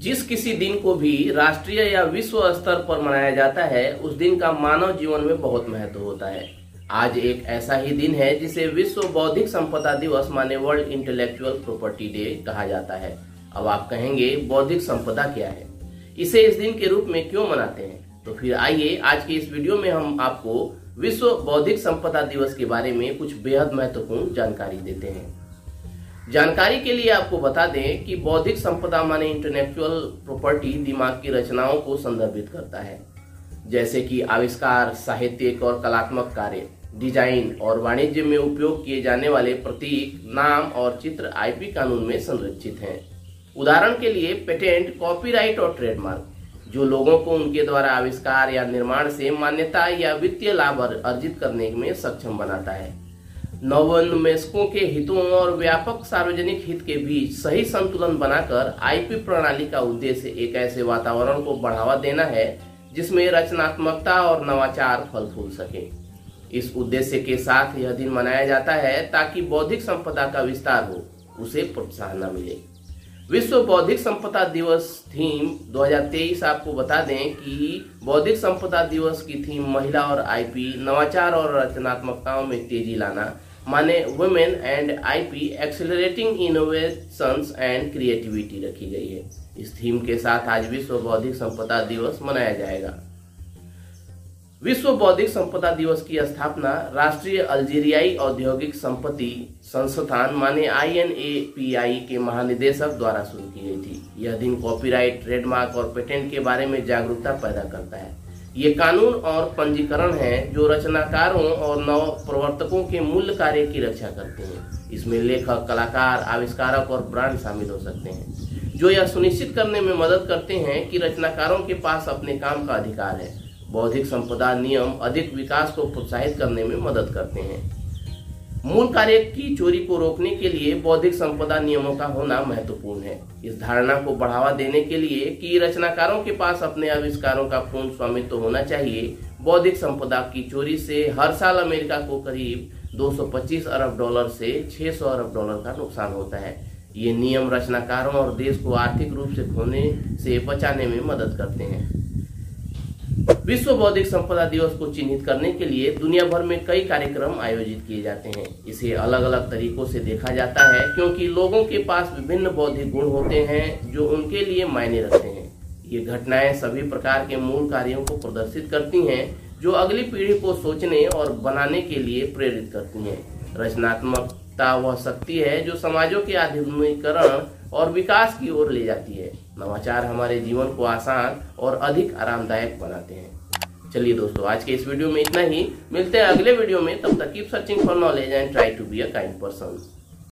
जिस किसी दिन को भी राष्ट्रीय या विश्व स्तर पर मनाया जाता है, उस दिन का मानव जीवन में बहुत महत्व होता है। आज एक ऐसा ही दिन है जिसे विश्व बौद्धिक संपदा दिवस माने वर्ल्ड इंटेलेक्चुअल प्रॉपर्टी डे कहा जाता है। अब आप कहेंगे, बौद्धिक संपदा क्या है? इसे इस दिन के रूप में क्यों मनाते हैं? तो फिर आइए, आज के इस वीडियो में हम आपको विश्व बौद्धिक संपदा दिवस के बारे में कुछ बेहद महत्वपूर्ण जानकारी देते हैं। जानकारी के लिए आपको बता दें कि बौद्धिक संपदा माने इंटेलेक्चुअल प्रॉपर्टी दिमाग की रचनाओं को संदर्भित करता है। जैसे कि आविष्कार साहित्यिक और कलात्मक कार्य, डिज़ाइन और वाणिज्य में उपयोग किए जाने वाले प्रतीक, नाम और चित्र आईपी कानून में संरक्षित हैं। उदाहरण के लिए पेटेंट, कॉपीराइट और ट्रेडमार्क, जो लोगों को उनके द्वारा आविष्कार या निर्माण से मान्यता या वित्तीय लाभ अर्जित करने में सक्षम बनाता है। नवोन्मेषकों के हितों और व्यापक सार्वजनिक हित के बीच सही संतुलन बनाकर आईपी प्रणाली का उद्देश्य एक ऐसे वातावरण को बढ़ावा देना है, जिसमें रचनात्मकता और नवाचार फल फूल सके। इस उद्देश्य के साथ यह दिन मनाया जाता है ताकि बौद्धिक संपदा का विस्तार हो, उसे प्रोत्साहन मिले। विश्व बौद्धिक संपदा दिवस थीम 2023 आपको बता दें कि बौद्धिक संपदा दिवस की थीम महिला और आईपी नवाचार और रचनात्मकताओं में तेज़ी लाना माने women and IP accelerating innovations and creativity रखी गई है। इस थीम के साथ आज विश्व बौद्धिक संपदा दिवस मनाया जाएगा। विश्व बौद्धिक संपदा दिवस की स्थापना राष्ट्रीय अल्जीरियाई औद्योगिक संपत्ति संस्थान माने आईएनएपीआई के महानिदेशक द्वारा शुरू की गई थी। यह दिन कॉपीराइट ट्रेडमार्क और पेटेंट के बारे में जागरूकता पैदा करता है। ये कानून और पंजीकरण है जो रचनाकारों और नव प्रवर्तकों के मूल कार्य की रक्षा करते हैं। इसमें लेखक, कलाकार, आविष्कारक और ब्रांड शामिल हो सकते हैं, जो यह सुनिश्चित करने में मदद करते हैं कि रचनाकारों के पास अपने काम का अधिकार है। बौद्धिक संपदा नियम अधिक विकास को प्रोत्साहित करने में मदद करते हैं। मूल कार्य की चोरी को रोकने के लिए बौद्धिक संपदा नियमों का होना महत्वपूर्ण है। इस धारणा को बढ़ावा देने के लिए कि रचनाकारों के पास अपने आविष्कारों का पूर्ण स्वामित्व होना चाहिए। बौद्धिक संपदा की चोरी से हर साल अमेरिका को करीब 225 अरब डॉलर से 600 अरब डॉलर का नुकसान होता है। ये नियम रचनाकारों और देश को आर्थिक रूप से खोने से बचाने में मदद करते हैं। विश्व बौद्धिक संपदा दिवस को चिन्हित करने के लिए दुनिया भर में कई कार्यक्रम आयोजित किए जाते हैं। इसे अलग अलग तरीकों से देखा जाता है, क्योंकि लोगों के पास विभिन्न बौद्धिक गुण होते हैं, जो उनके लिए मायने रखते हैं। ये घटनाएँ सभी प्रकार के मूल कार्यों को प्रदर्शित करती हैं, जो अगली पीढ़ी को सोचने और बनाने के लिए प्रेरित करती हैं। रचनात्मकता वह शक्ति है जो समाजों के आधुनिकरण और विकास की ओर ले जाती है। नवाचार हमारे जीवन को आसान और अधिक आरामदायक बनाते हैं। चलिए दोस्तों, आज के इस वीडियो में इतना ही। मिलते हैं अगले वीडियो में। तब तक keep searching for knowledge and try to be a kind person